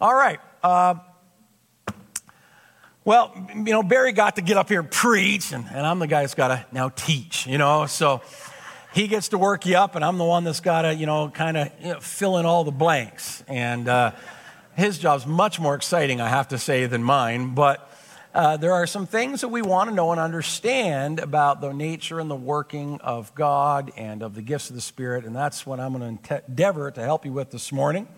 All right. Uh, well, you know, Barry got to get up here and preach, and, and I'm the guy that's got to now teach, you know, so he gets to work you up, and I'm the one that's got to, you know, kind of you know, fill in all the blanks. And uh, his job's much more exciting, I have to say, than mine. But uh, there are some things that we want to know and understand about the nature and the working of God and of the gifts of the Spirit, and that's what I'm going to endeavor to help you with this morning.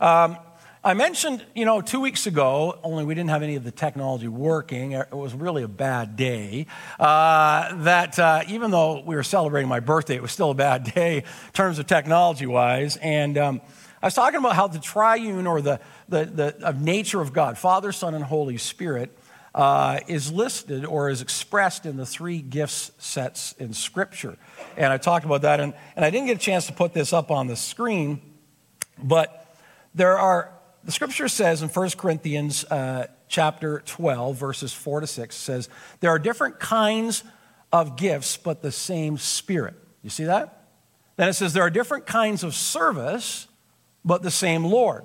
Um, I mentioned, you know, two weeks ago, only we didn't have any of the technology working. It was really a bad day. Uh, that uh, even though we were celebrating my birthday, it was still a bad day in terms of technology wise. And um, I was talking about how the triune or the, the, the of nature of God, Father, Son, and Holy Spirit, uh, is listed or is expressed in the three gifts sets in Scripture. And I talked about that, and, and I didn't get a chance to put this up on the screen, but there are the scripture says in 1 Corinthians uh, chapter 12, verses 4 to 6, says, There are different kinds of gifts, but the same Spirit. You see that? Then it says, There are different kinds of service, but the same Lord.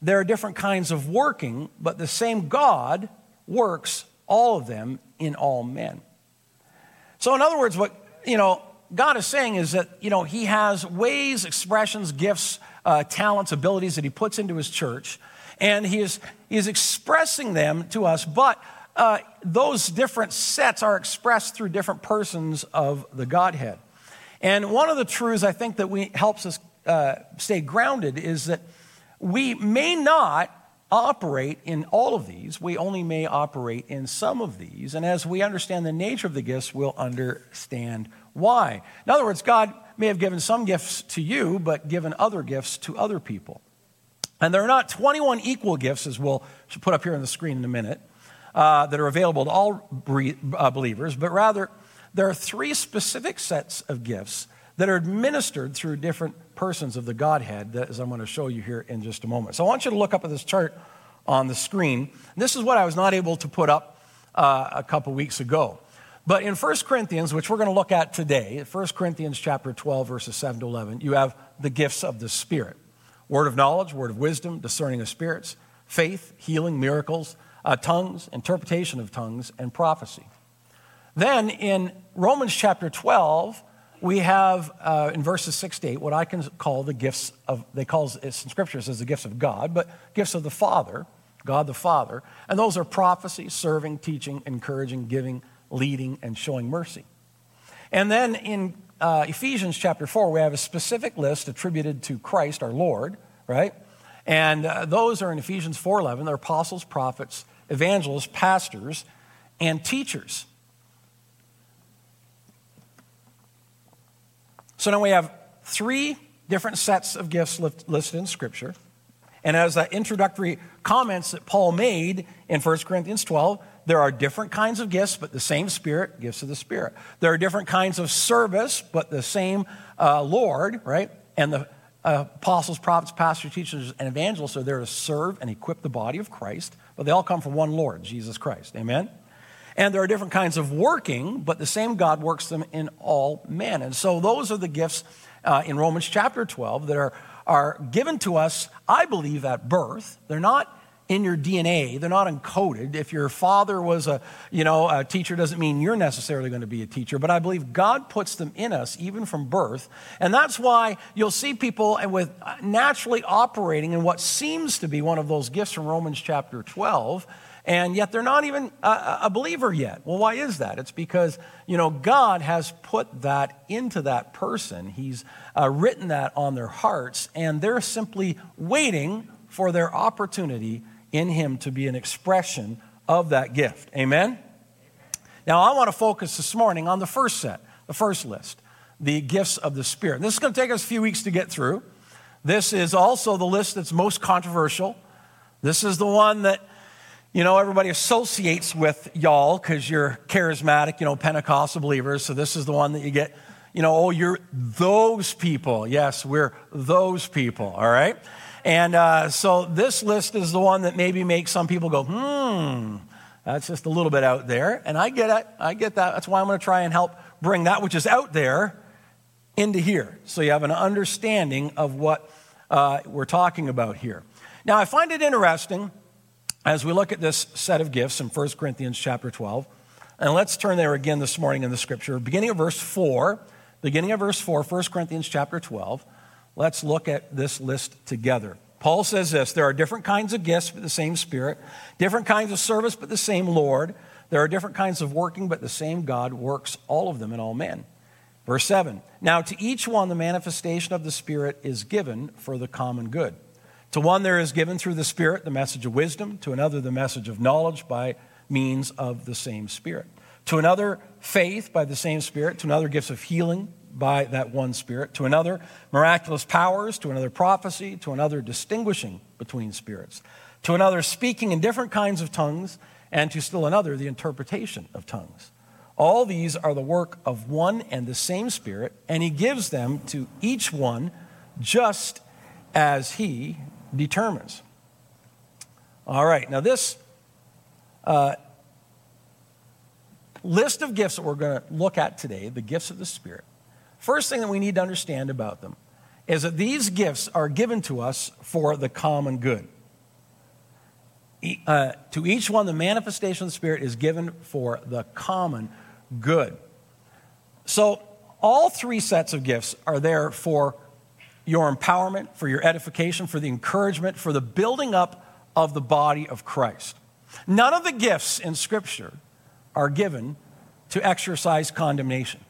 There are different kinds of working, but the same God works all of them in all men. So, in other words, what, you know, God is saying is that, you know, He has ways, expressions, gifts, uh, talents, abilities that he puts into his church, and he is, he is expressing them to us, but uh, those different sets are expressed through different persons of the Godhead. And one of the truths I think that we, helps us uh, stay grounded is that we may not operate in all of these. We only may operate in some of these. And as we understand the nature of the gifts, we'll understand why. In other words, God may have given some gifts to you, but given other gifts to other people. And there are not 21 equal gifts, as we'll put up here on the screen in a minute, uh, that are available to all uh, believers, but rather there are three specific sets of gifts that are administered through different persons of the Godhead, that, as I'm going to show you here in just a moment. So I want you to look up at this chart on the screen. And This is what I was not able to put up uh, a couple weeks ago. But in 1 Corinthians, which we're going to look at today, 1 Corinthians chapter 12, verses 7 to 11, you have the gifts of the Spirit word of knowledge, word of wisdom, discerning of spirits, faith, healing, miracles, uh, tongues, interpretation of tongues, and prophecy. Then in Romans chapter 12, we have uh, in verses 6 to 8 what I can call the gifts of, they call it in scriptures as the gifts of God, but gifts of the Father, God the Father. And those are prophecy, serving, teaching, encouraging, giving, leading, and showing mercy. And then in uh, Ephesians chapter 4, we have a specific list attributed to Christ, our Lord, right? And uh, those are in Ephesians 4.11. They're apostles, prophets, evangelists, pastors, and teachers. So now we have three different sets of gifts listed in Scripture. And as the introductory comments that Paul made in 1 Corinthians 12, there are different kinds of gifts, but the same Spirit, gifts of the Spirit. There are different kinds of service, but the same uh, Lord, right? And the uh, apostles, prophets, pastors, teachers, and evangelists are there to serve and equip the body of Christ, but they all come from one Lord, Jesus Christ. Amen? And there are different kinds of working, but the same God works them in all men. And so those are the gifts uh, in Romans chapter 12 that are, are given to us, I believe, at birth. They're not in your DNA. They're not encoded. If your father was a, you know, a teacher doesn't mean you're necessarily going to be a teacher, but I believe God puts them in us even from birth. And that's why you'll see people with naturally operating in what seems to be one of those gifts from Romans chapter 12 and yet they're not even a, a, believer yet. Well, why is that? It's because, you know, God has put that into that person. He's uh, written that on their hearts, and they're simply waiting for their opportunity in Him to be an expression of that gift. Amen? Now, I want to focus this morning on the first set, the first list, the gifts of the Spirit. This is going to take us a few weeks to get through. This is also the list that's most controversial. This is the one that, you know, everybody associates with y'all because you're charismatic, you know, Pentecostal believers. So this is the one that you get, you know, oh, you're those people. Yes, we're those people, all right? And uh, so this list is the one that maybe makes some people go, hmm, that's just a little bit out there. And I get it. I get that. That's why I'm going to try and help bring that which is out there into here. So you have an understanding of what uh, we're talking about here. Now, I find it interesting as we look at this set of gifts in 1 Corinthians chapter 12. And let's turn there again this morning in the scripture. Beginning of verse 4, beginning of verse 4, 1 Corinthians chapter 12. Let's look at this list together. Paul says this there are different kinds of gifts, but the same Spirit, different kinds of service, but the same Lord. There are different kinds of working, but the same God works all of them in all men. Verse 7 Now to each one the manifestation of the Spirit is given for the common good. To one there is given through the Spirit the message of wisdom, to another the message of knowledge by means of the same Spirit. To another, faith by the same Spirit. To another, gifts of healing by that one Spirit. To another, miraculous powers. To another, prophecy. To another, distinguishing between spirits. To another, speaking in different kinds of tongues. And to still another, the interpretation of tongues. All these are the work of one and the same Spirit, and He gives them to each one just as He determines. All right, now this uh, list of gifts that we're going to look at today, the gifts of the Spirit, first thing that we need to understand about them is that these gifts are given to us for the common good. Uh, to each one, the manifestation of the Spirit is given for the common good. So, all three sets of gifts are there for your empowerment, for your edification, for the encouragement, for the building up of the body of Christ. None of the gifts in Scripture are given to exercise condemnation.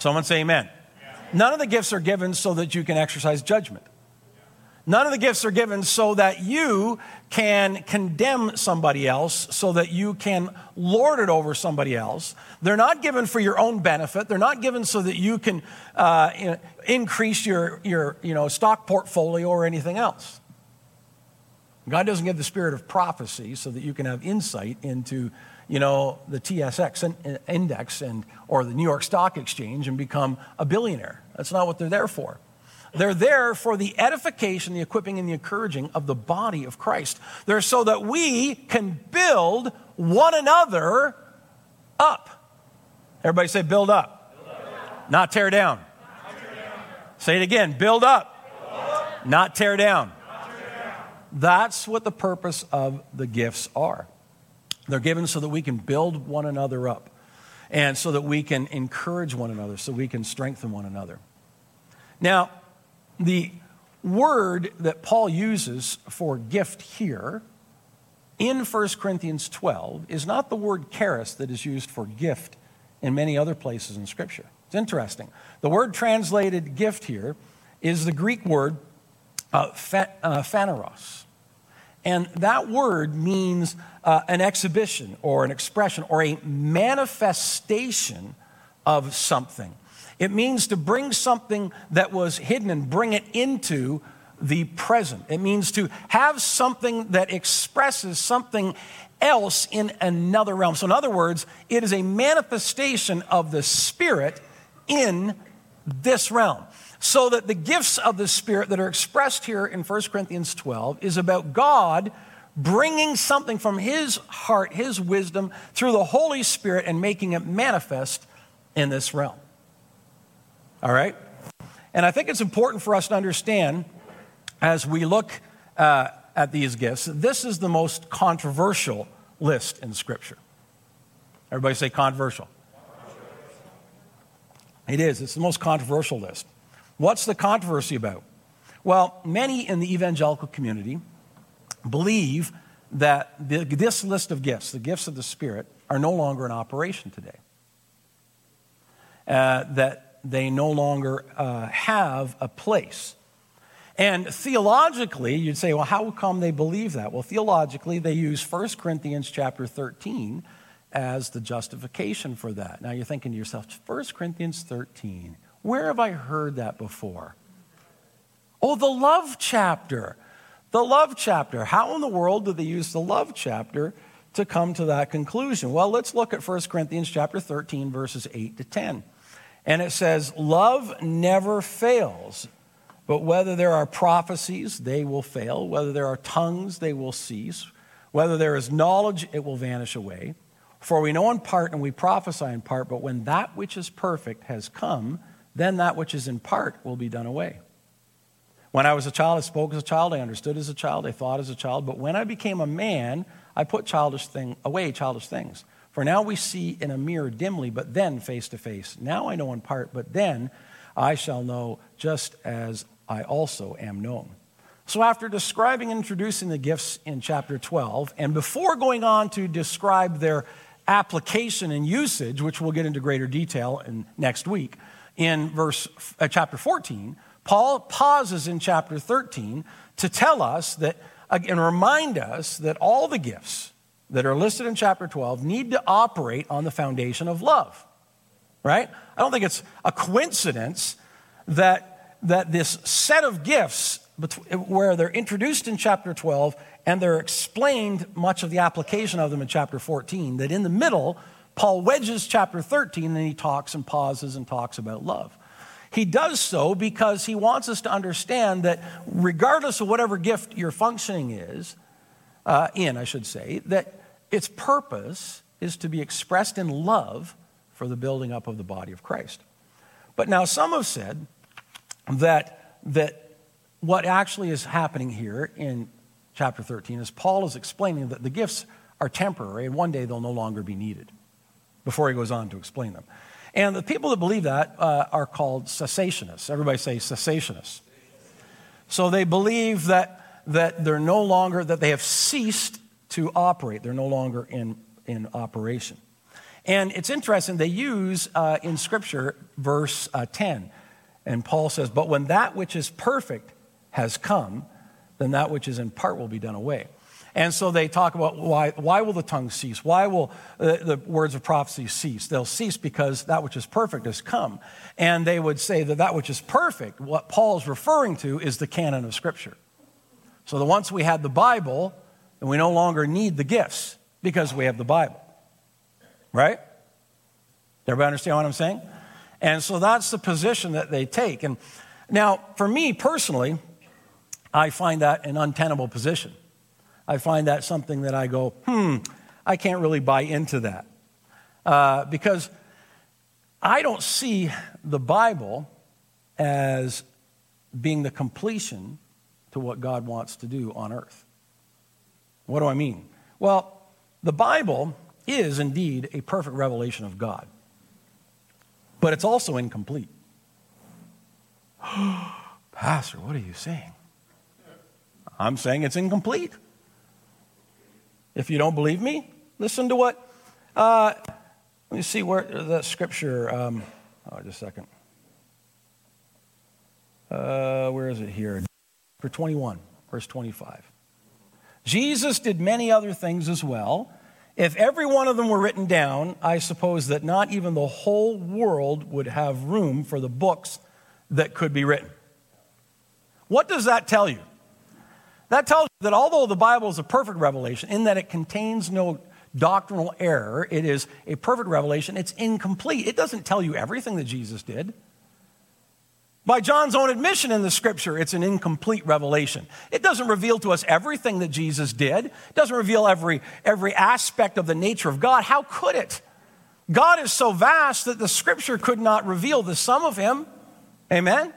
Someone say amen. None of the gifts are given so that you can exercise judgment. None of the gifts are given so that you can condemn somebody else, so that you can lord it over somebody else. They're not given for your own benefit. They're not given so that you can uh, increase your, your you know, stock portfolio or anything else. God doesn't give the spirit of prophecy so that you can have insight into, you know, the TSX index and or the New York Stock Exchange and become a billionaire. That's not what they're there for. They're there for the edification, the equipping, and the encouraging of the body of Christ. They're so that we can build one another up. Everybody say, build up. Build up. Not, tear down. Not tear down. Say it again build up. Build up. Not, tear down. That's what the purpose of the gifts are. They're given so that we can build one another up and so that we can encourage one another, so we can strengthen one another. Now, the word that Paul uses for gift here in 1 Corinthians 12 is not the word charis that is used for gift in many other places in Scripture. It's interesting. The word translated gift here is the Greek word uh, uh, phaneros. And that word means uh, an exhibition or an expression or a manifestation of something. It means to bring something that was hidden and bring it into the present. It means to have something that expresses something else in another realm. So, in other words, it is a manifestation of the Spirit in this realm. So that the gifts of the Spirit that are expressed here in 1 Corinthians 12 is about God bringing something from His heart, His wisdom, through the Holy Spirit and making it manifest in this realm. All right? And I think it's important for us to understand as we look uh, at these gifts, this is the most controversial list in Scripture. Everybody say controversial. It is. It's the most controversial list. What's the controversy about? Well, many in the evangelical community believe that the, this list of gifts, the gifts of the Spirit, are no longer in operation today. Uh, that they no longer uh, have a place. And theologically, you'd say, well, how come they believe that? Well, theologically, they use 1 Corinthians chapter 13 as the justification for that. Now you're thinking to yourself, 1 Corinthians 13, where have I heard that before? Oh, the love chapter. The love chapter. How in the world do they use the love chapter to come to that conclusion? Well, let's look at 1 Corinthians chapter 13, verses 8 to 10. And it says, Love never fails. But whether there are prophecies, they will fail. Whether there are tongues, they will cease. Whether there is knowledge, it will vanish away. For we know in part and we prophesy in part, but when that which is perfect has come, then that which is in part will be done away. When I was a child, I spoke as a child, I understood as a child, I thought as a child. But when I became a man, I put childish thing away childish things. For now we see in a mirror dimly, but then face to face. Now I know in part, but then I shall know just as I also am known. So, after describing and introducing the gifts in chapter 12, and before going on to describe their application and usage, which we'll get into greater detail in next week, in verse, uh, chapter 14, Paul pauses in chapter 13 to tell us that, and remind us that all the gifts that are listed in chapter 12 need to operate on the foundation of love. Right? I don't think it's a coincidence that, that this set of gifts, where they're introduced in chapter 12 and they're explained much of the application of them in chapter 14, that in the middle, Paul wedges chapter 13 and he talks and pauses and talks about love. He does so because he wants us to understand that regardless of whatever gift your functioning is, uh, in, I should say, that its purpose is to be expressed in love for the building up of the body of Christ. But now some have said that, that what actually is happening here in chapter 13 is Paul is explaining that the gifts are temporary and one day they'll no longer be needed before he goes on to explain them. And the people that believe that uh, are called cessationists. Everybody say cessationists. So they believe that, that they're no longer, that they have ceased to operate. They're no longer in, in operation. And it's interesting, they use uh, in Scripture verse uh, 10. And Paul says, But when that which is perfect has come, then that which is in part will be done away. And so they talk about why, why will the tongue cease? Why will uh, the words of prophecy cease? They'll cease because that which is perfect has come. And they would say that that which is perfect, what Paul's referring to, is the canon of Scripture. So that once we had the Bible, then we no longer need the gifts because we have the Bible. Right? Everybody understand what I'm saying? And so that's the position that they take. And now, for me personally, I find that an untenable position. I find that something that I go, hmm, I can't really buy into that. Uh, because I don't see the Bible as being the completion to what God wants to do on earth. What do I mean? Well, the Bible is indeed a perfect revelation of God, but it's also incomplete. Pastor, what are you saying? I'm saying it's incomplete. If you don't believe me, listen to what. Uh, let me see where the scripture. Um, oh, just a second. Uh, where is it here? For 21, verse 25. Jesus did many other things as well. If every one of them were written down, I suppose that not even the whole world would have room for the books that could be written. What does that tell you? That tells you that although the Bible is a perfect revelation, in that it contains no doctrinal error, it is a perfect revelation, it's incomplete. It doesn't tell you everything that Jesus did. By John's own admission in the scripture, it's an incomplete revelation. It doesn't reveal to us everything that Jesus did. It doesn't reveal every, every aspect of the nature of God. How could it? God is so vast that the scripture could not reveal the sum of him. Amen?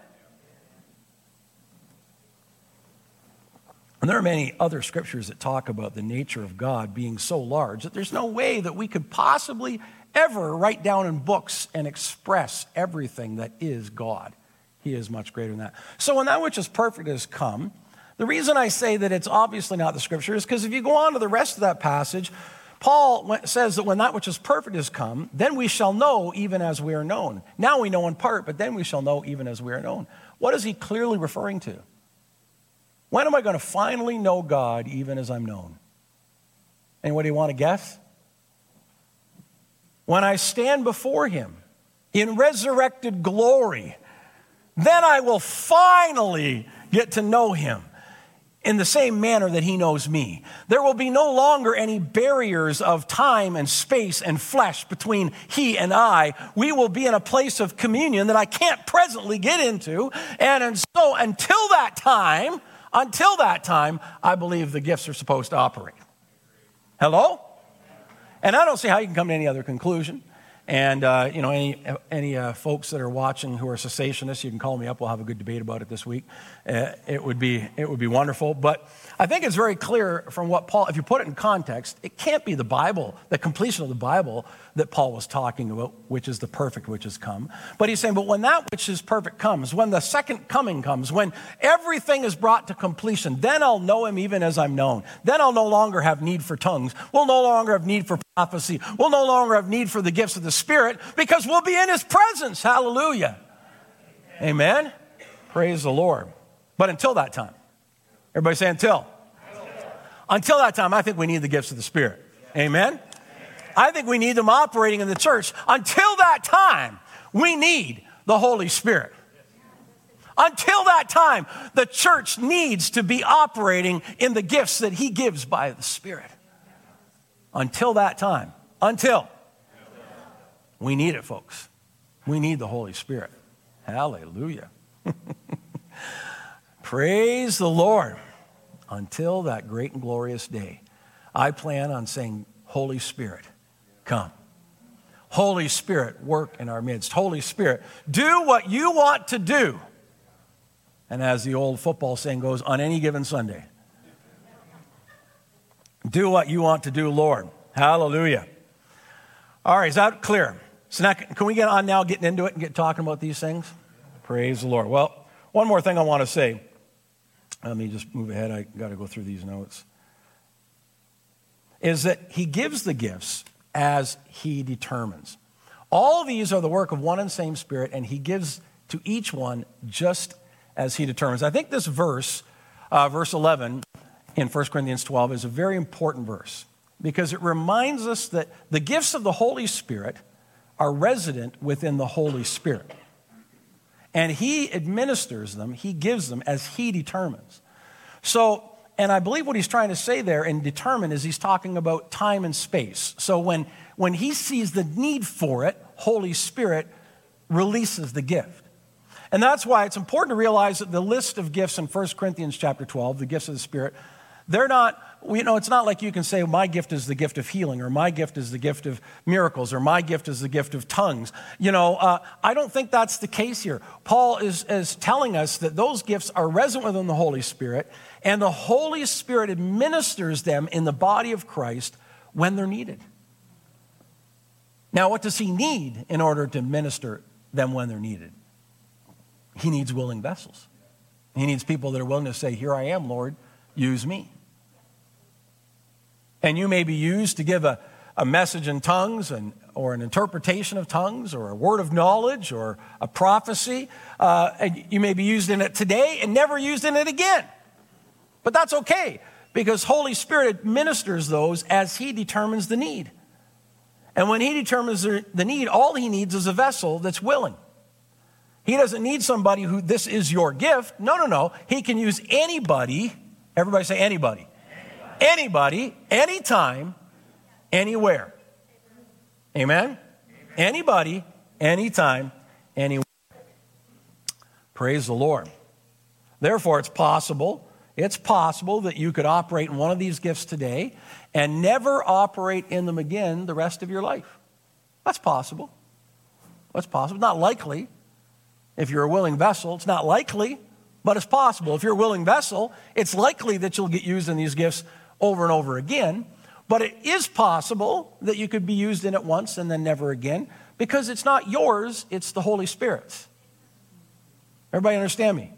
And there are many other scriptures that talk about the nature of God being so large that there's no way that we could possibly ever write down in books and express everything that is God. He is much greater than that. So when that which is perfect has come, the reason I say that it's obviously not the scripture is because if you go on to the rest of that passage, Paul says that when that which is perfect has come, then we shall know even as we are known. Now we know in part, but then we shall know even as we are known. What is he clearly referring to? When am I going to finally know God even as I'm known? Anybody want to guess? When I stand before him in resurrected glory then I will finally get to know him in the same manner that he knows me. There will be no longer any barriers of time and space and flesh between he and I. We will be in a place of communion that I can't presently get into. And, and so until that time, until that time, I believe the gifts are supposed to operate. Hello? And I don't see how you can come to any other conclusion. And, uh, you know, any, any uh, folks that are watching who are cessationists, you can call me up. We'll have a good debate about it this week. Uh, it, would be, it would be wonderful. But I think it's very clear from what Paul, if you put it in context, it can't be the Bible, the completion of the Bible that Paul was talking about, which is the perfect which has come. But he's saying, but when that which is perfect comes, when the second coming comes, when everything is brought to completion, then I'll know him even as I'm known. Then I'll no longer have need for tongues. We'll no longer have need for prophecy. We'll no longer have need for the gifts of the Spirit because we'll be in His presence. Hallelujah. Amen. Praise the Lord. But until that time, everybody say until. Until that time, I think we need the gifts of the Spirit. Amen. I think we need them operating in the church. Until that time, we need the Holy Spirit. Until that time, the church needs to be operating in the gifts that He gives by the Spirit. Until that time, until we need it, folks. We need the Holy Spirit. Hallelujah. Praise the Lord. Until that great and glorious day, I plan on saying, Holy Spirit, come. Holy Spirit, work in our midst. Holy Spirit, do what you want to do. And as the old football saying goes, on any given Sunday, do what you want to do, Lord. Hallelujah. All right, is that clear? So now, can we get on now, getting into it and get talking about these things? Praise the Lord. Well, one more thing I want to say. Let me just move ahead. I got to go through these notes. Is that he gives the gifts as he determines. All these are the work of one and same Spirit, and he gives to each one just as he determines. I think this verse, uh, verse 11 in 1 Corinthians 12, is a very important verse because it reminds us that the gifts of the Holy Spirit are resident within the Holy Spirit. And He administers them, He gives them as He determines. So, and I believe what He's trying to say there and determine is He's talking about time and space. So when, when He sees the need for it, Holy Spirit releases the gift. And that's why it's important to realize that the list of gifts in 1 Corinthians chapter 12, the gifts of the Spirit, they're not, you know, it's not like you can say, my gift is the gift of healing, or my gift is the gift of miracles, or my gift is the gift of tongues. You know, uh, I don't think that's the case here. Paul is, is telling us that those gifts are resident within the Holy Spirit, and the Holy Spirit administers them in the body of Christ when they're needed. Now, what does he need in order to minister them when they're needed? He needs willing vessels. He needs people that are willing to say, Here I am, Lord, use me. And you may be used to give a, a message in tongues and, or an interpretation of tongues or a word of knowledge or a prophecy. Uh, and you may be used in it today and never used in it again. But that's okay because Holy Spirit administers those as He determines the need. And when He determines the need, all He needs is a vessel that's willing. He doesn't need somebody who this is your gift. No, no, no. He can use anybody. Everybody say anybody anybody, anytime, anywhere. Amen? Anybody, anytime, anywhere. Praise the Lord. Therefore, it's possible, it's possible that you could operate in one of these gifts today and never operate in them again the rest of your life. That's possible. That's possible. Not likely. If you're a willing vessel, it's not likely, but it's possible. If you're a willing vessel, it's likely that you'll get used in these gifts over and over again. But it is possible that you could be used in it once and then never again because it's not yours, it's the Holy Spirit's. Everybody understand me?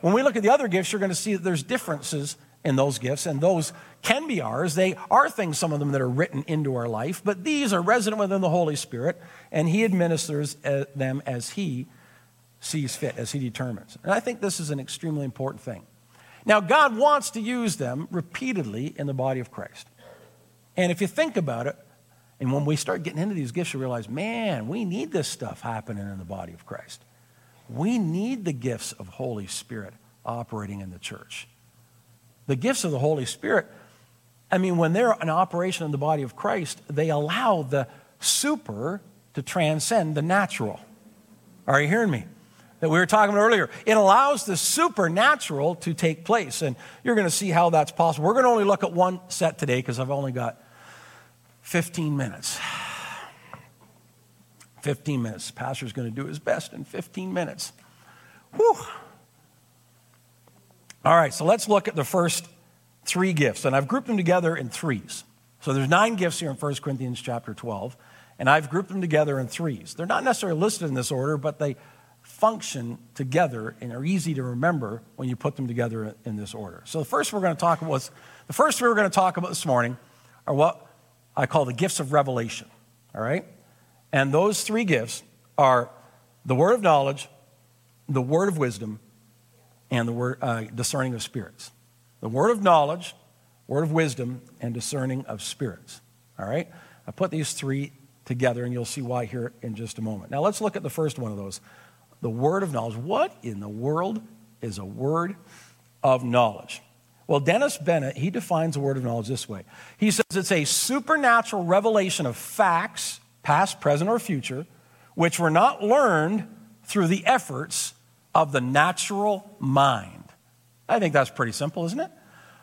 When we look at the other gifts, you're going to see that there's differences in those gifts, and those can be ours. They are things, some of them, that are written into our life, but these are resident within the Holy Spirit, and He administers uh, them as He sees fit, as He determines. And I think this is an extremely important thing. Now, God wants to use them repeatedly in the body of Christ. And if you think about it, and when we start getting into these gifts, you realize, man, we need this stuff happening in the body of Christ. We need the gifts of Holy Spirit operating in the church. The gifts of the Holy Spirit, I mean, when they're in operation in the body of Christ, they allow the super to transcend the natural. Are you hearing me? That we were talking about earlier. It allows the supernatural to take place. And you're going to see how that's possible. We're going to only look at one set today because I've only got 15 minutes. 15 minutes. Pastor's going to do his best in 15 minutes. Whew. All right, so let's look at the first three gifts, and I've grouped them together in threes. So there's nine gifts here in 1 Corinthians chapter 12, and I've grouped them together in threes. They're not necessarily listed in this order, but they function together and are easy to remember when you put them together in this order. So the first we're going to talk about, was, the first three we're going to talk about this morning are what I call the gifts of revelation. All right? And those three gifts are the word of knowledge, the word of wisdom, and the word uh, discerning of spirits. The word of knowledge, word of wisdom, and discerning of spirits. All right? I put these three together, and you'll see why here in just a moment. Now, let's look at the first one of those the word of knowledge. What in the world is a word of knowledge? Well, Dennis Bennett, he defines a word of knowledge this way. He says it's a supernatural revelation of facts, past, present, or future, which were not learned through the efforts of the natural mind. I think that's pretty simple, isn't it?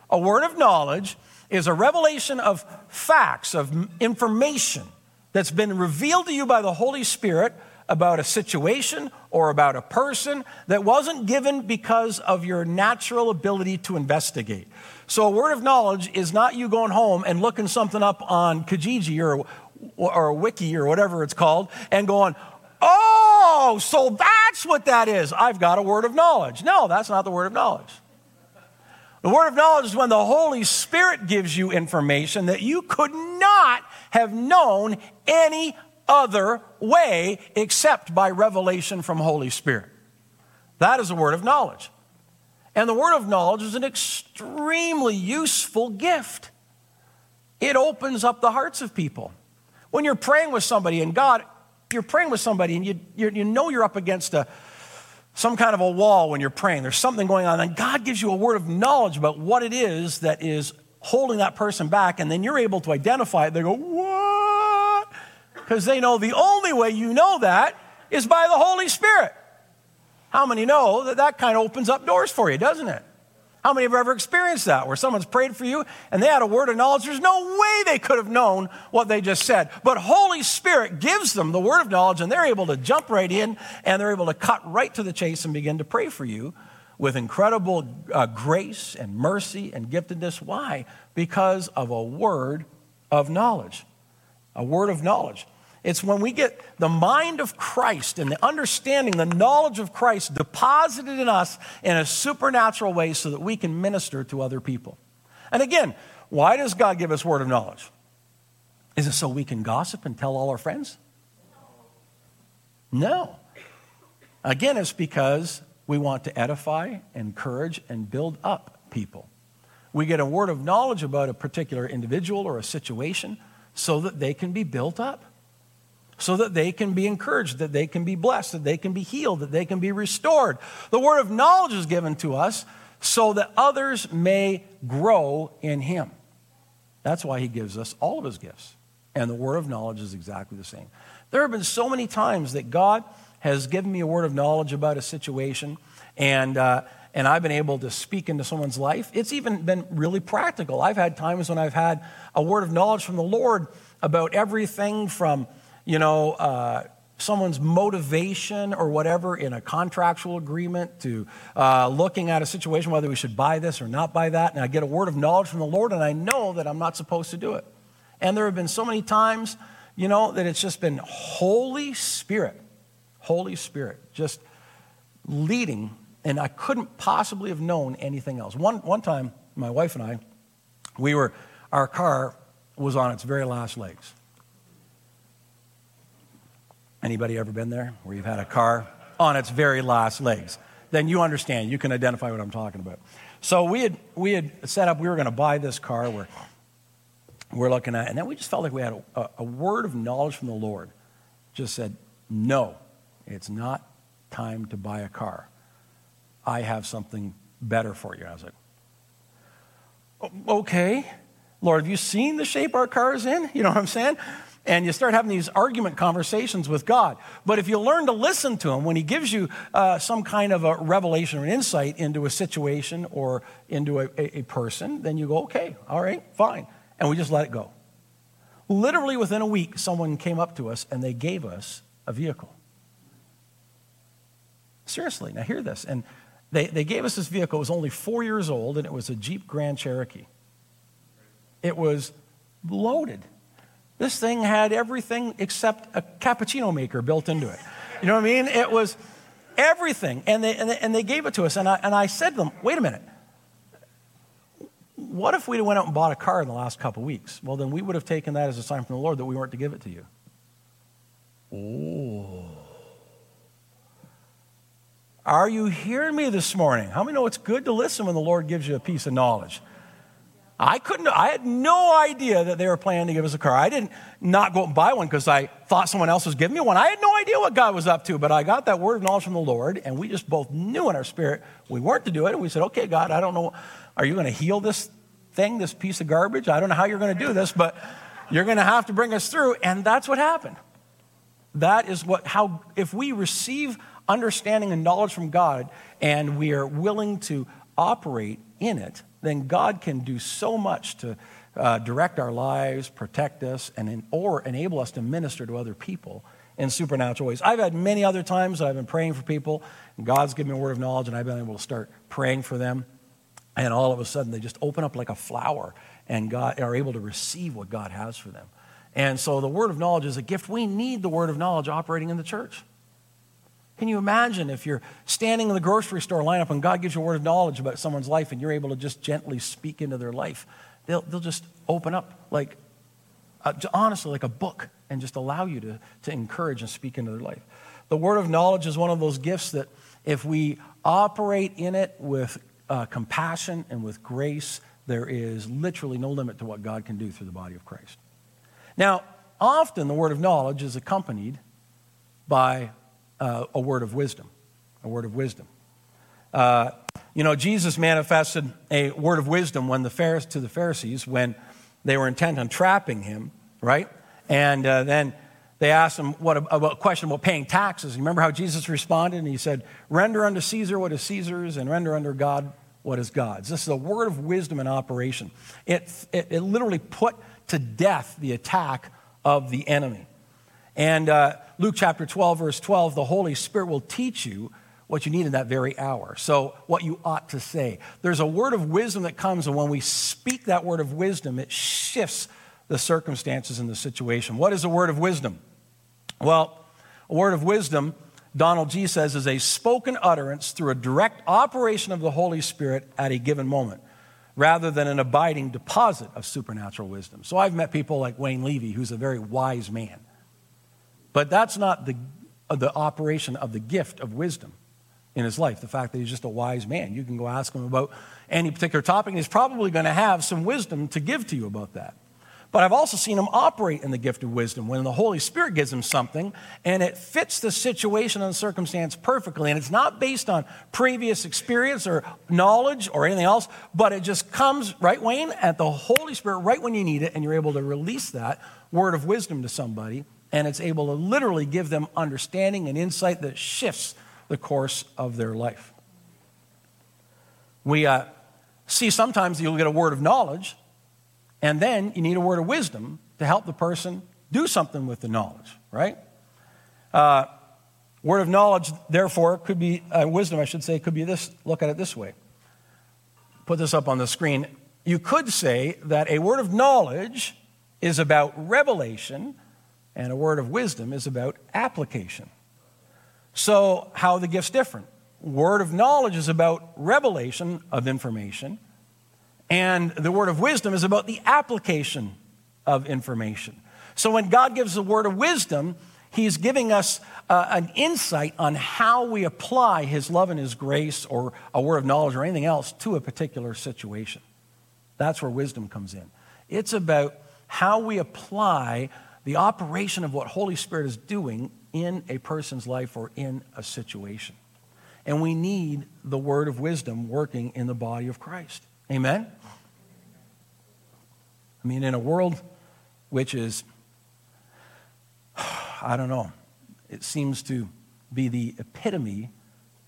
A word of knowledge is a revelation of facts, of information that's been revealed to you by the Holy Spirit about a situation or about a person that wasn't given because of your natural ability to investigate. So, a word of knowledge is not you going home and looking something up on Kijiji or, or wiki or whatever it's called and going, oh, so that's what that is. I've got a word of knowledge. No, that's not the word of knowledge. The word of knowledge is when the Holy Spirit gives you information that you could not have known any other way except by revelation from Holy Spirit. That is a word of knowledge. And the word of knowledge is an extremely useful gift. It opens up the hearts of people. When you're praying with somebody and God, you're praying with somebody and you, you know you're up against a, some kind of a wall when you're praying. There's something going on, and God gives you a word of knowledge about what it is that is holding that person back, and then you're able to identify it. They go, What? Because they know the only way you know that is by the Holy Spirit. How many know that that kind of opens up doors for you, doesn't it? How many have ever experienced that where someone's prayed for you and they had a word of knowledge? There's no way they could have known what they just said. But Holy Spirit gives them the word of knowledge and they're able to jump right in and they're able to cut right to the chase and begin to pray for you with incredible uh, grace and mercy and giftedness. Why? Because of a word of knowledge. A word of knowledge. It's when we get the mind of Christ and the understanding, the knowledge of Christ deposited in us in a supernatural way so that we can minister to other people. And again, why does God give us word of knowledge? Is it so we can gossip and tell all our friends? No. Again, it's because we want to edify, encourage, and build up people. We get a word of knowledge about a particular individual or a situation so that they can be built up so that they can be encouraged, that they can be blessed, that they can be healed, that they can be restored. The word of knowledge is given to us so that others may grow in Him. That's why He gives us all of His gifts. And the word of knowledge is exactly the same. There have been so many times that God has given me a word of knowledge about a situation, and, uh, and I've been able to speak into someone's life. It's even been really practical. I've had times when I've had a word of knowledge from the Lord about everything from you know, uh, someone's motivation or whatever in a contractual agreement to uh, looking at a situation whether we should buy this or not buy that and i get a word of knowledge from the lord and i know that i'm not supposed to do it. And there have been so many times you know that it's just been holy spirit holy spirit just leading and i couldn't possibly have known anything else. One, one time my wife and i we were our car was on its very last legs Anybody ever been there where you've had a car on its very last legs? Then you understand. You can identify what I'm talking about. So we had we had set up. We were going to buy this car. We're we're looking at, and then we just felt like we had a, a word of knowledge from the Lord. Just said, no, it's not time to buy a car. I have something better for you. I was like, okay, Lord, have you seen the shape our car is in? You know what I'm saying? And you start having these argument conversations with God. But if you learn to listen to Him when He gives you uh, some kind of a revelation or an insight into a situation or into a, a, a person, then you go, okay, all right, fine. And we just let it go. Literally within a week, someone came up to us and they gave us a vehicle. Seriously, now hear this. And they, they gave us this vehicle. It was only four years old, and it was a Jeep Grand Cherokee. It was loaded. This thing had everything except a cappuccino maker built into it. You know what I mean? It was everything. And they, and they, and they gave it to us. And I, and I said to them, wait a minute. What if we went out and bought a car in the last couple weeks? Well, then we would have taken that as a sign from the Lord that we weren't to give it to you. Oh. Are you hearing me this morning? How many know it's good to listen when the Lord gives you a piece of knowledge? I couldn't, I had no idea that they were planning to give us a car. I didn't not go and buy one because I thought someone else was giving me one. I had no idea what God was up to, but I got that word of knowledge from the Lord, and we just both knew in our spirit we weren't to do it. And we said, okay, God, I don't know. Are you going to heal this thing, this piece of garbage? I don't know how you're going to do this, but you're going to have to bring us through. And that's what happened. That is what, how, if we receive understanding and knowledge from God and we are willing to operate in it, then God can do so much to uh, direct our lives, protect us, and in, or enable us to minister to other people in supernatural ways. I've had many other times that I've been praying for people, and God's given me a word of knowledge, and I've been able to start praying for them, and all of a sudden they just open up like a flower and God are able to receive what God has for them. And so the word of knowledge is a gift. We need the word of knowledge operating in the church. Can you imagine if you're standing in the grocery store lineup and God gives you a word of knowledge about someone's life and you're able to just gently speak into their life? They'll, they'll just open up like, uh, honestly, like a book and just allow you to, to encourage and speak into their life. The word of knowledge is one of those gifts that if we operate in it with uh, compassion and with grace, there is literally no limit to what God can do through the body of Christ. Now, often the word of knowledge is accompanied by uh, a word of wisdom. A word of wisdom. Uh, you know, Jesus manifested a word of wisdom when the Pharisees, to the Pharisees when they were intent on trapping him, right? And uh, then they asked him what about a question about paying taxes. You remember how Jesus responded? And he said, "Render unto Caesar what is Caesar's, and render unto God what is God's." This is a word of wisdom in operation. It, it, it literally put to death the attack of the enemy. And uh, Luke chapter 12, verse 12, the Holy Spirit will teach you what you need in that very hour. So, what you ought to say. There's a word of wisdom that comes, and when we speak that word of wisdom, it shifts the circumstances in the situation. What is a word of wisdom? Well, a word of wisdom, Donald Gee says, is a spoken utterance through a direct operation of the Holy Spirit at a given moment, rather than an abiding deposit of supernatural wisdom. So, I've met people like Wayne Levy, who's a very wise man. But that's not the, uh, the operation of the gift of wisdom in his life, the fact that he's just a wise man. You can go ask him about any particular topic, and he's probably going to have some wisdom to give to you about that. But I've also seen him operate in the gift of wisdom when the Holy Spirit gives him something and it fits the situation and the circumstance perfectly. And it's not based on previous experience or knowledge or anything else, but it just comes, right, Wayne, at the Holy Spirit right when you need it, and you're able to release that word of wisdom to somebody and it's able to literally give them understanding and insight that shifts the course of their life. We uh, see sometimes you'll get a word of knowledge, and then you need a word of wisdom to help the person do something with the knowledge, right? Uh, word of knowledge, therefore, could be, uh, wisdom, I should say, could be this. Look at it this way. Put this up on the screen. You could say that a word of knowledge is about revelation and a word of wisdom is about application. So, how are the gifts different? Word of knowledge is about revelation of information, and the word of wisdom is about the application of information. So, when God gives the word of wisdom, He's giving us uh, an insight on how we apply His love and His grace, or a word of knowledge, or anything else to a particular situation. That's where wisdom comes in. It's about how we apply the operation of what Holy Spirit is doing in a person's life or in a situation. And we need the word of wisdom working in the body of Christ. Amen? I mean, in a world which is, I don't know, it seems to be the epitome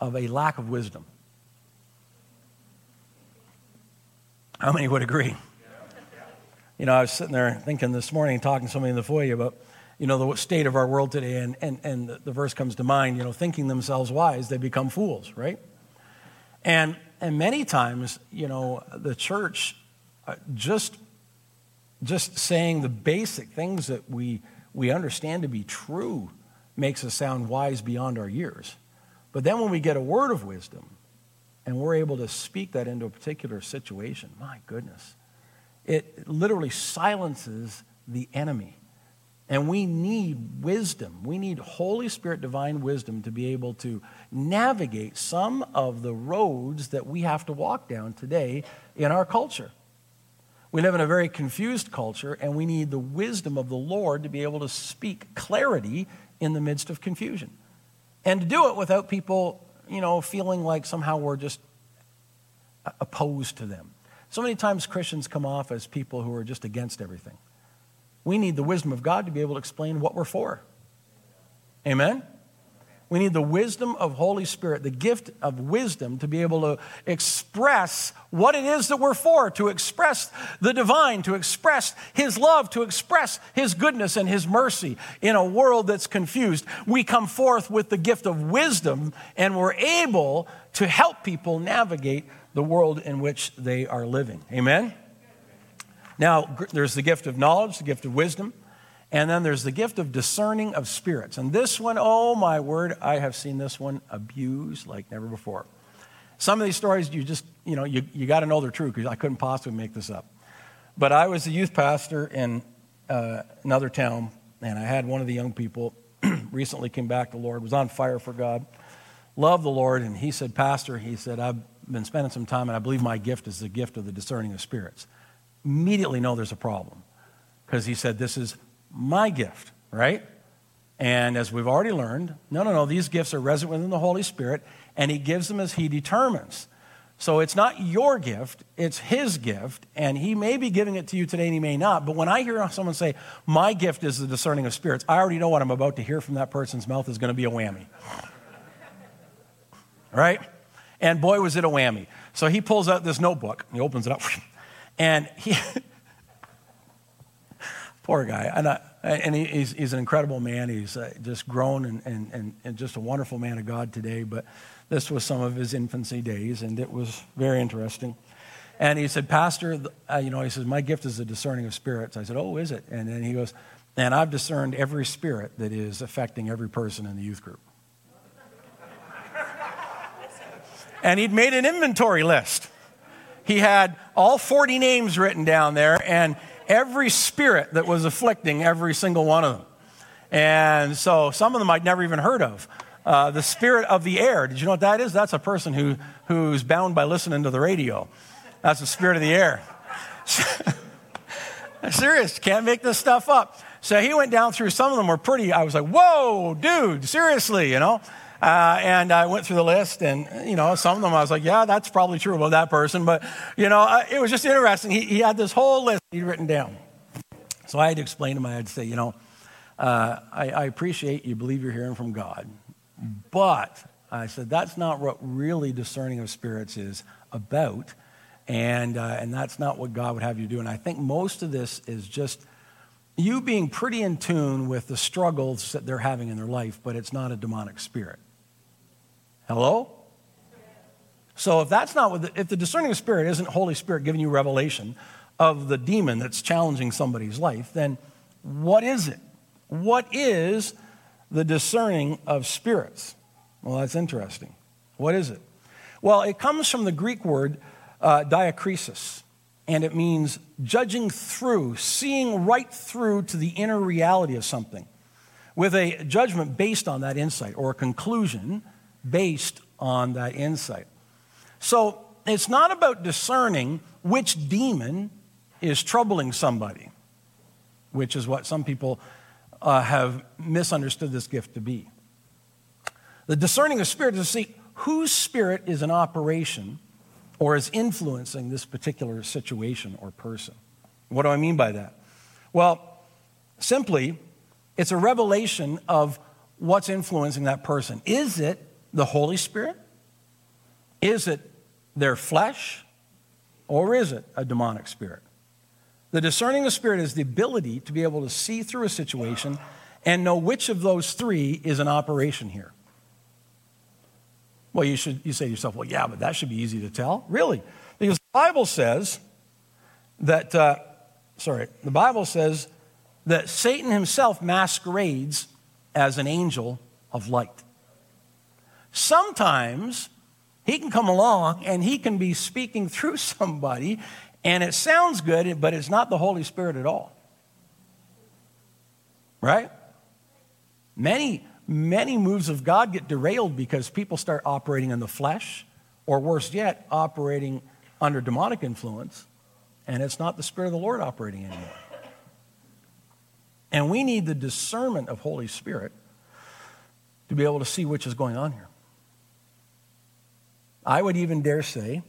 of a lack of wisdom. How many would agree? You know, I was sitting there thinking this morning, talking to somebody in the foyer about, you know, the state of our world today, and, and, and the verse comes to mind, you know, thinking themselves wise, they become fools, right? And, and many times, you know, the church uh, just, just saying the basic things that we, we understand to be true makes us sound wise beyond our years. But then when we get a word of wisdom and we're able to speak that into a particular situation, my goodness, it literally silences the enemy. And we need wisdom. We need Holy Spirit divine wisdom to be able to navigate some of the roads that we have to walk down today in our culture. We live in a very confused culture, and we need the wisdom of the Lord to be able to speak clarity in the midst of confusion. And to do it without people, you know, feeling like somehow we're just opposed to them. So many times Christians come off as people who are just against everything. We need the wisdom of God to be able to explain what we're for. Amen? We need the wisdom of Holy Spirit, the gift of wisdom to be able to express what it is that we're for, to express the divine, to express His love, to express His goodness and His mercy in a world that's confused. We come forth with the gift of wisdom and we're able to help people navigate the world in which they are living. Amen? Now, there's the gift of knowledge, the gift of wisdom. And then there's the gift of discerning of spirits. And this one, oh my word, I have seen this one abused like never before. Some of these stories, you just, you know, you, you got to know they're true because I couldn't possibly make this up. But I was a youth pastor in uh, another town, and I had one of the young people recently came back to the Lord, was on fire for God, loved the Lord, and he said, Pastor, he said, I've been spending some time, and I believe my gift is the gift of the discerning of spirits. Immediately know there's a problem because he said, This is my gift, right? And as we've already learned, no, no, no, these gifts are resident within the Holy Spirit, and He gives them as He determines. So it's not your gift, it's His gift, and He may be giving it to you today and He may not. But when I hear someone say, My gift is the discerning of spirits, I already know what I'm about to hear from that person's mouth is going to be a whammy. right? And boy, was it a whammy. So he pulls out this notebook, he opens it up, and he. Poor guy. And, I, and he, he's, he's, an incredible man. He's uh, just grown and, and, and, just a wonderful man of God today. But this was some of his infancy days, and it was very interesting. And he said, Pastor, uh, you know, he says, my gift is the discerning of spirits. I said, Oh, is it? And then he goes, And I've discerned every spirit that is affecting every person in the youth group. And he'd made an inventory list. He had all 40 names written down there, and every spirit that was afflicting every single one of them. And so some of them I'd never even heard of. Uh, the spirit of the air, did you know what that is? That's a person who, who's bound by listening to the radio. That's the spirit of the air. Serious, can't make this stuff up. So he went down through, some of them were pretty, I was like, whoa, dude, seriously, you know? Uh, and I went through the list, and you know, some of them I was like, "Yeah, that's probably true about that person," but you know, uh, it was just interesting. He, he, had this whole list he'd written down, so I had to explain to him. I had to say, you know, uh, I, I appreciate you believe you're hearing from God, but I said that's not what really discerning of spirits is about, and uh, and that's not what God would have you do. And I think most of this is just you being pretty in tune with the struggles that they're having in their life, but it's not a demonic spirit. Hello? So if that's not what, the, if the discerning spirit isn't Holy Spirit giving you revelation of the demon that's challenging somebody's life, then what is it? What is the discerning of spirits? Well, that's interesting. What is it? Well, it comes from the Greek word uh, diakrisis, and it means judging through, seeing right through to the inner reality of something, with a judgment based on that insight or a conclusion based on that insight. So it's not about discerning which demon is troubling somebody, which is what some people uh, have misunderstood this gift to be. The discerning of spirit is to see whose spirit is in operation or is influencing this particular situation or person. What do I mean by that? Well, simply, it's a revelation of what's influencing that person. Is it the Holy Spirit? Is it their flesh? Or is it a demonic spirit? The discerning of spirit is the ability to be able to see through a situation and know which of those three is in operation here. Well, you should you say to yourself, well, yeah, but that should be easy to tell. Really? Because the Bible says that, uh, sorry, the Bible says that Satan himself masquerades as an angel of light. Sometimes he can come along and he can be speaking through somebody and it sounds good, but it's not the Holy Spirit at all. Right? Many, many moves of God get derailed because people start operating in the flesh, or worse yet, operating under demonic influence, and it's not the Spirit of the Lord operating anymore. And we need the discernment of Holy Spirit to be able to see which is going on here. I would even dare say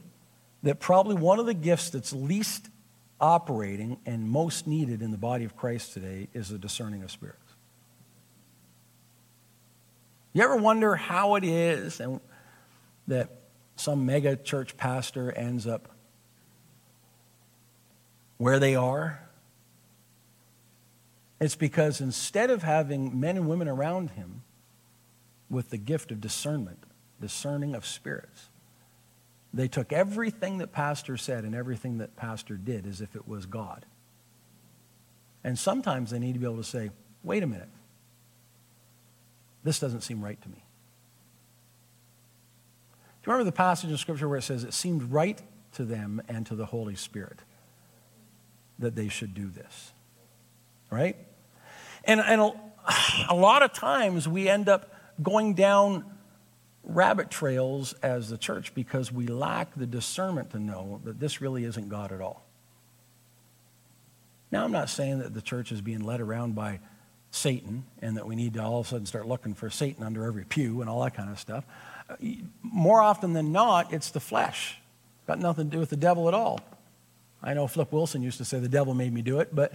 that probably one of the gifts that's least operating and most needed in the body of Christ today is the discerning of spirits. You ever wonder how it is and that some mega church pastor ends up where they are? It's because instead of having men and women around him with the gift of discernment, discerning of spirits, they took everything that pastor said and everything that pastor did as if it was God. And sometimes they need to be able to say, wait a minute, this doesn't seem right to me. Do you remember the passage in Scripture where it says, it seemed right to them and to the Holy Spirit that they should do this? Right? And, and a, a lot of times we end up going down rabbit trails as the church because we lack the discernment to know that this really isn't God at all. Now, I'm not saying that the church is being led around by Satan and that we need to all of a sudden start looking for Satan under every pew and all that kind of stuff. More often than not, it's the flesh. Got nothing to do with the devil at all. I know Flip Wilson used to say the devil made me do it, but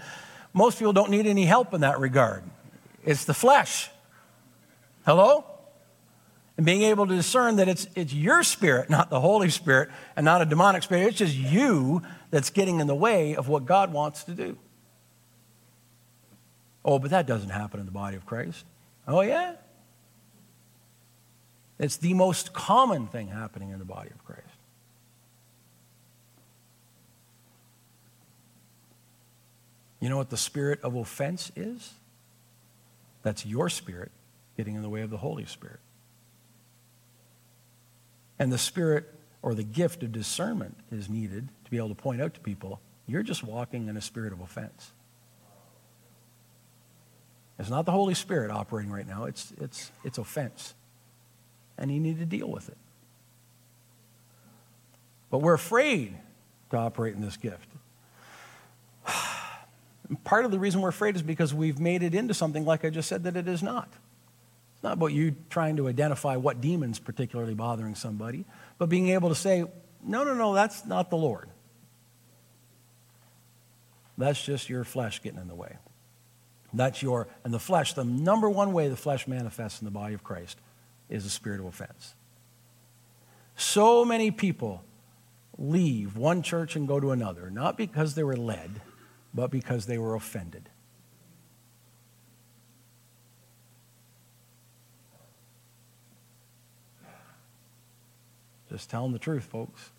most people don't need any help in that regard. It's the flesh. Hello? And being able to discern that it's, it's your spirit, not the Holy Spirit, and not a demonic spirit. It's just you that's getting in the way of what God wants to do. Oh, but that doesn't happen in the body of Christ. Oh, yeah? It's the most common thing happening in the body of Christ. You know what the spirit of offense is? That's your spirit getting in the way of the Holy Spirit. And the spirit or the gift of discernment is needed to be able to point out to people you're just walking in a spirit of offense. It's not the Holy Spirit operating right now, it's, it's, it's offense. And you need to deal with it. But we're afraid to operate in this gift. Part of the reason we're afraid is because we've made it into something, like I just said, that it is not. It's not about you trying to identify what demon's particularly bothering somebody, but being able to say, no, no, no, that's not the Lord. That's just your flesh getting in the way. That's your, and the flesh, the number one way the flesh manifests in the body of Christ is a spirit of offense. So many people leave one church and go to another, not because they were led, but because they were offended. Just tell them the truth, folks.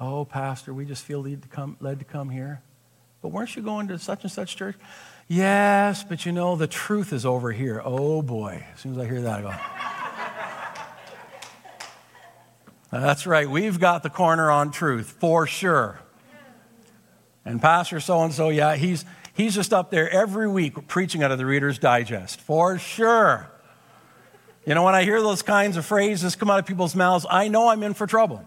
Oh, Pastor, we just feel led to come, led to come here. But weren't you going to such and such church? Yes, but you know, the truth is over here. Oh, boy. As soon as I hear that, I go, That's right. We've got the corner on truth, for sure. And Pastor so and so, yeah, he's, he's just up there every week preaching out of the Reader's Digest, for sure. You know, when I hear those kinds of phrases come out of people's mouths, I know I'm in for trouble.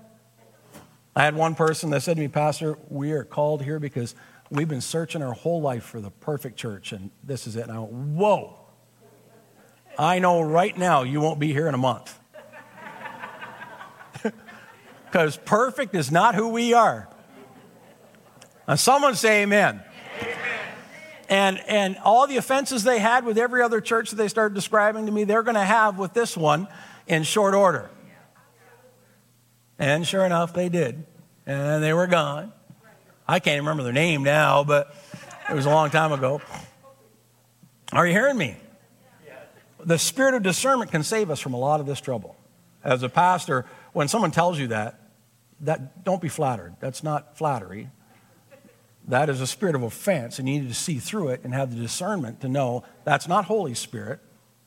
I had one person that said to me, Pastor, we are called here because we've been searching our whole life for the perfect church, and this is it. And I went, Whoa. I know right now you won't be here in a month. Because perfect is not who we are. And someone say amen. And, and all the offenses they had with every other church that they started describing to me, they're going to have with this one in short order. And sure enough, they did. And they were gone. I can't remember their name now, but it was a long time ago. Are you hearing me? The spirit of discernment can save us from a lot of this trouble. As a pastor, when someone tells you that, that don't be flattered. That's not flattery. That is a spirit of offense, and you need to see through it and have the discernment to know that's not Holy Spirit.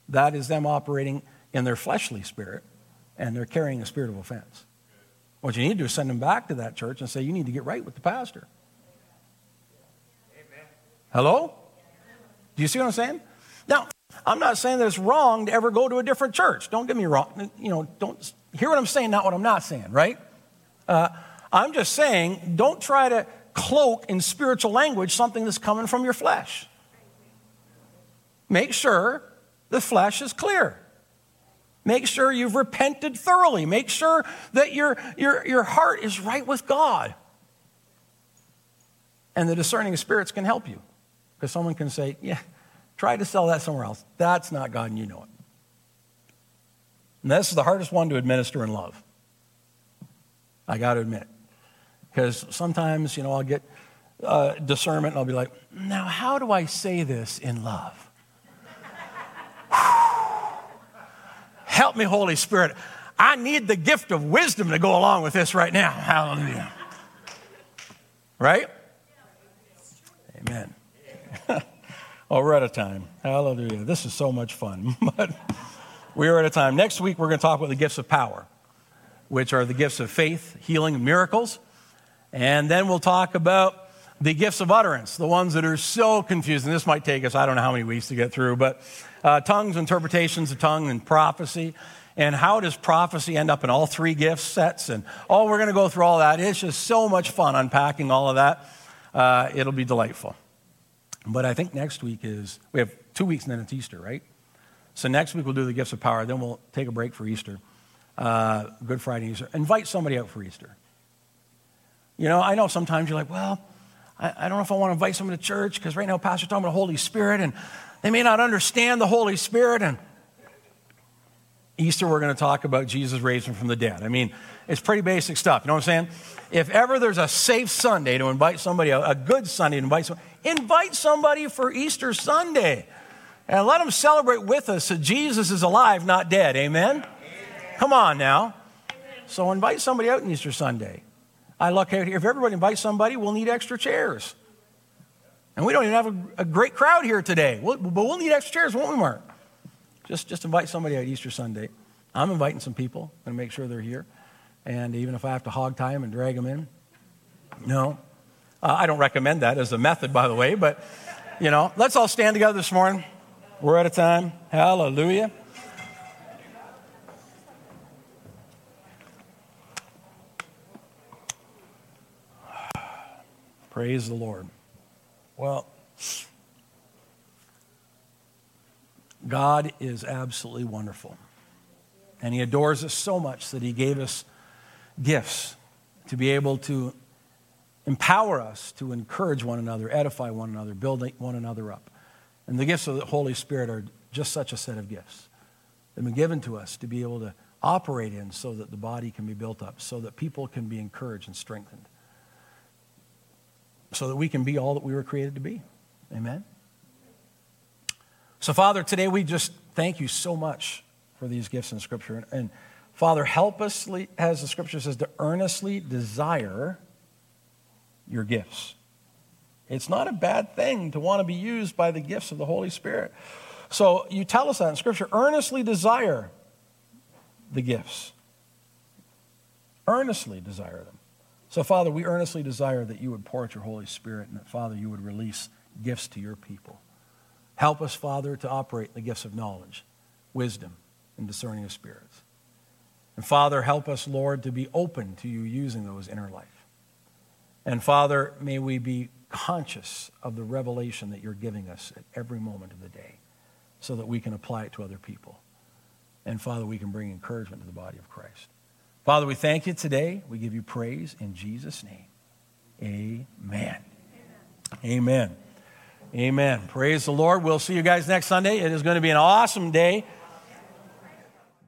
That is them operating in their fleshly spirit, and they're carrying a spirit of offense. What you need to do is send them back to that church and say, You need to get right with the pastor. Amen. Hello? Do you see what I'm saying? Now, I'm not saying that it's wrong to ever go to a different church. Don't get me wrong. You know, don't hear what I'm saying, not what I'm not saying, right? Uh, I'm just saying, don't try to cloak in spiritual language something that's coming from your flesh. Make sure the flesh is clear. Make sure you've repented thoroughly. Make sure that your, your, your heart is right with God. And the discerning spirits can help you. Because someone can say, yeah, try to sell that somewhere else. That's not God, and you know it. And this is the hardest one to administer in love. I got to admit it. Because sometimes, you know, I'll get uh, discernment and I'll be like, now, how do I say this in love? Help me, Holy Spirit. I need the gift of wisdom to go along with this right now. Hallelujah. Right? Amen. oh, we're out of time. Hallelujah. This is so much fun. but we are out of time. Next week, we're going to talk about the gifts of power, which are the gifts of faith, healing, miracles. And then we'll talk about the gifts of utterance, the ones that are so confusing. This might take us, I don't know how many weeks to get through, but uh, tongues, interpretations of tongue, and prophecy. And how does prophecy end up in all three gift sets? And oh, we're going to go through all that. It's just so much fun unpacking all of that. Uh, it'll be delightful. But I think next week is, we have two weeks and then it's Easter, right? So next week we'll do the gifts of power. Then we'll take a break for Easter, uh, Good Friday, Easter. Invite somebody out for Easter. You know, I know sometimes you're like, well, I, I don't know if I want to invite someone to church because right now Pastor's talking about the Holy Spirit and they may not understand the Holy Spirit. And Easter, we're going to talk about Jesus raising from the dead. I mean, it's pretty basic stuff. You know what I'm saying? If ever there's a safe Sunday to invite somebody, a good Sunday to invite somebody, invite somebody for Easter Sunday and let them celebrate with us that Jesus is alive, not dead. Amen? Amen. Come on now. So invite somebody out on Easter Sunday. I look out here, if everybody invites somebody, we'll need extra chairs. And we don't even have a, a great crowd here today, we'll, but we'll need extra chairs, won't we, Mark? Just, just invite somebody out Easter Sunday. I'm inviting some people and make sure they're here. And even if I have to hog tie them and drag them in, no. Uh, I don't recommend that as a method, by the way, but, you know, let's all stand together this morning. We're out of time. Hallelujah. Praise the Lord. Well, God is absolutely wonderful. And He adores us so much that He gave us gifts to be able to empower us to encourage one another, edify one another, build one another up. And the gifts of the Holy Spirit are just such a set of gifts. They've been given to us to be able to operate in so that the body can be built up, so that people can be encouraged and strengthened so that we can be all that we were created to be. Amen? So, Father, today we just thank you so much for these gifts in Scripture. And, Father, help us, as the Scripture says, to earnestly desire your gifts. It's not a bad thing to want to be used by the gifts of the Holy Spirit. So you tell us that in Scripture earnestly desire the gifts. Earnestly desire them. So, Father, we earnestly desire that you would pour out your Holy Spirit and that, Father, you would release gifts to your people. Help us, Father, to operate the gifts of knowledge, wisdom, and discerning of spirits. And, Father, help us, Lord, to be open to you using those in our life. And, Father, may we be conscious of the revelation that you're giving us at every moment of the day so that we can apply it to other people. And, Father, we can bring encouragement to the body of Christ. Father, we thank you today. We give you praise in Jesus' name. Amen. Amen. Amen. Praise the Lord. We'll see you guys next Sunday. It is going to be an awesome day.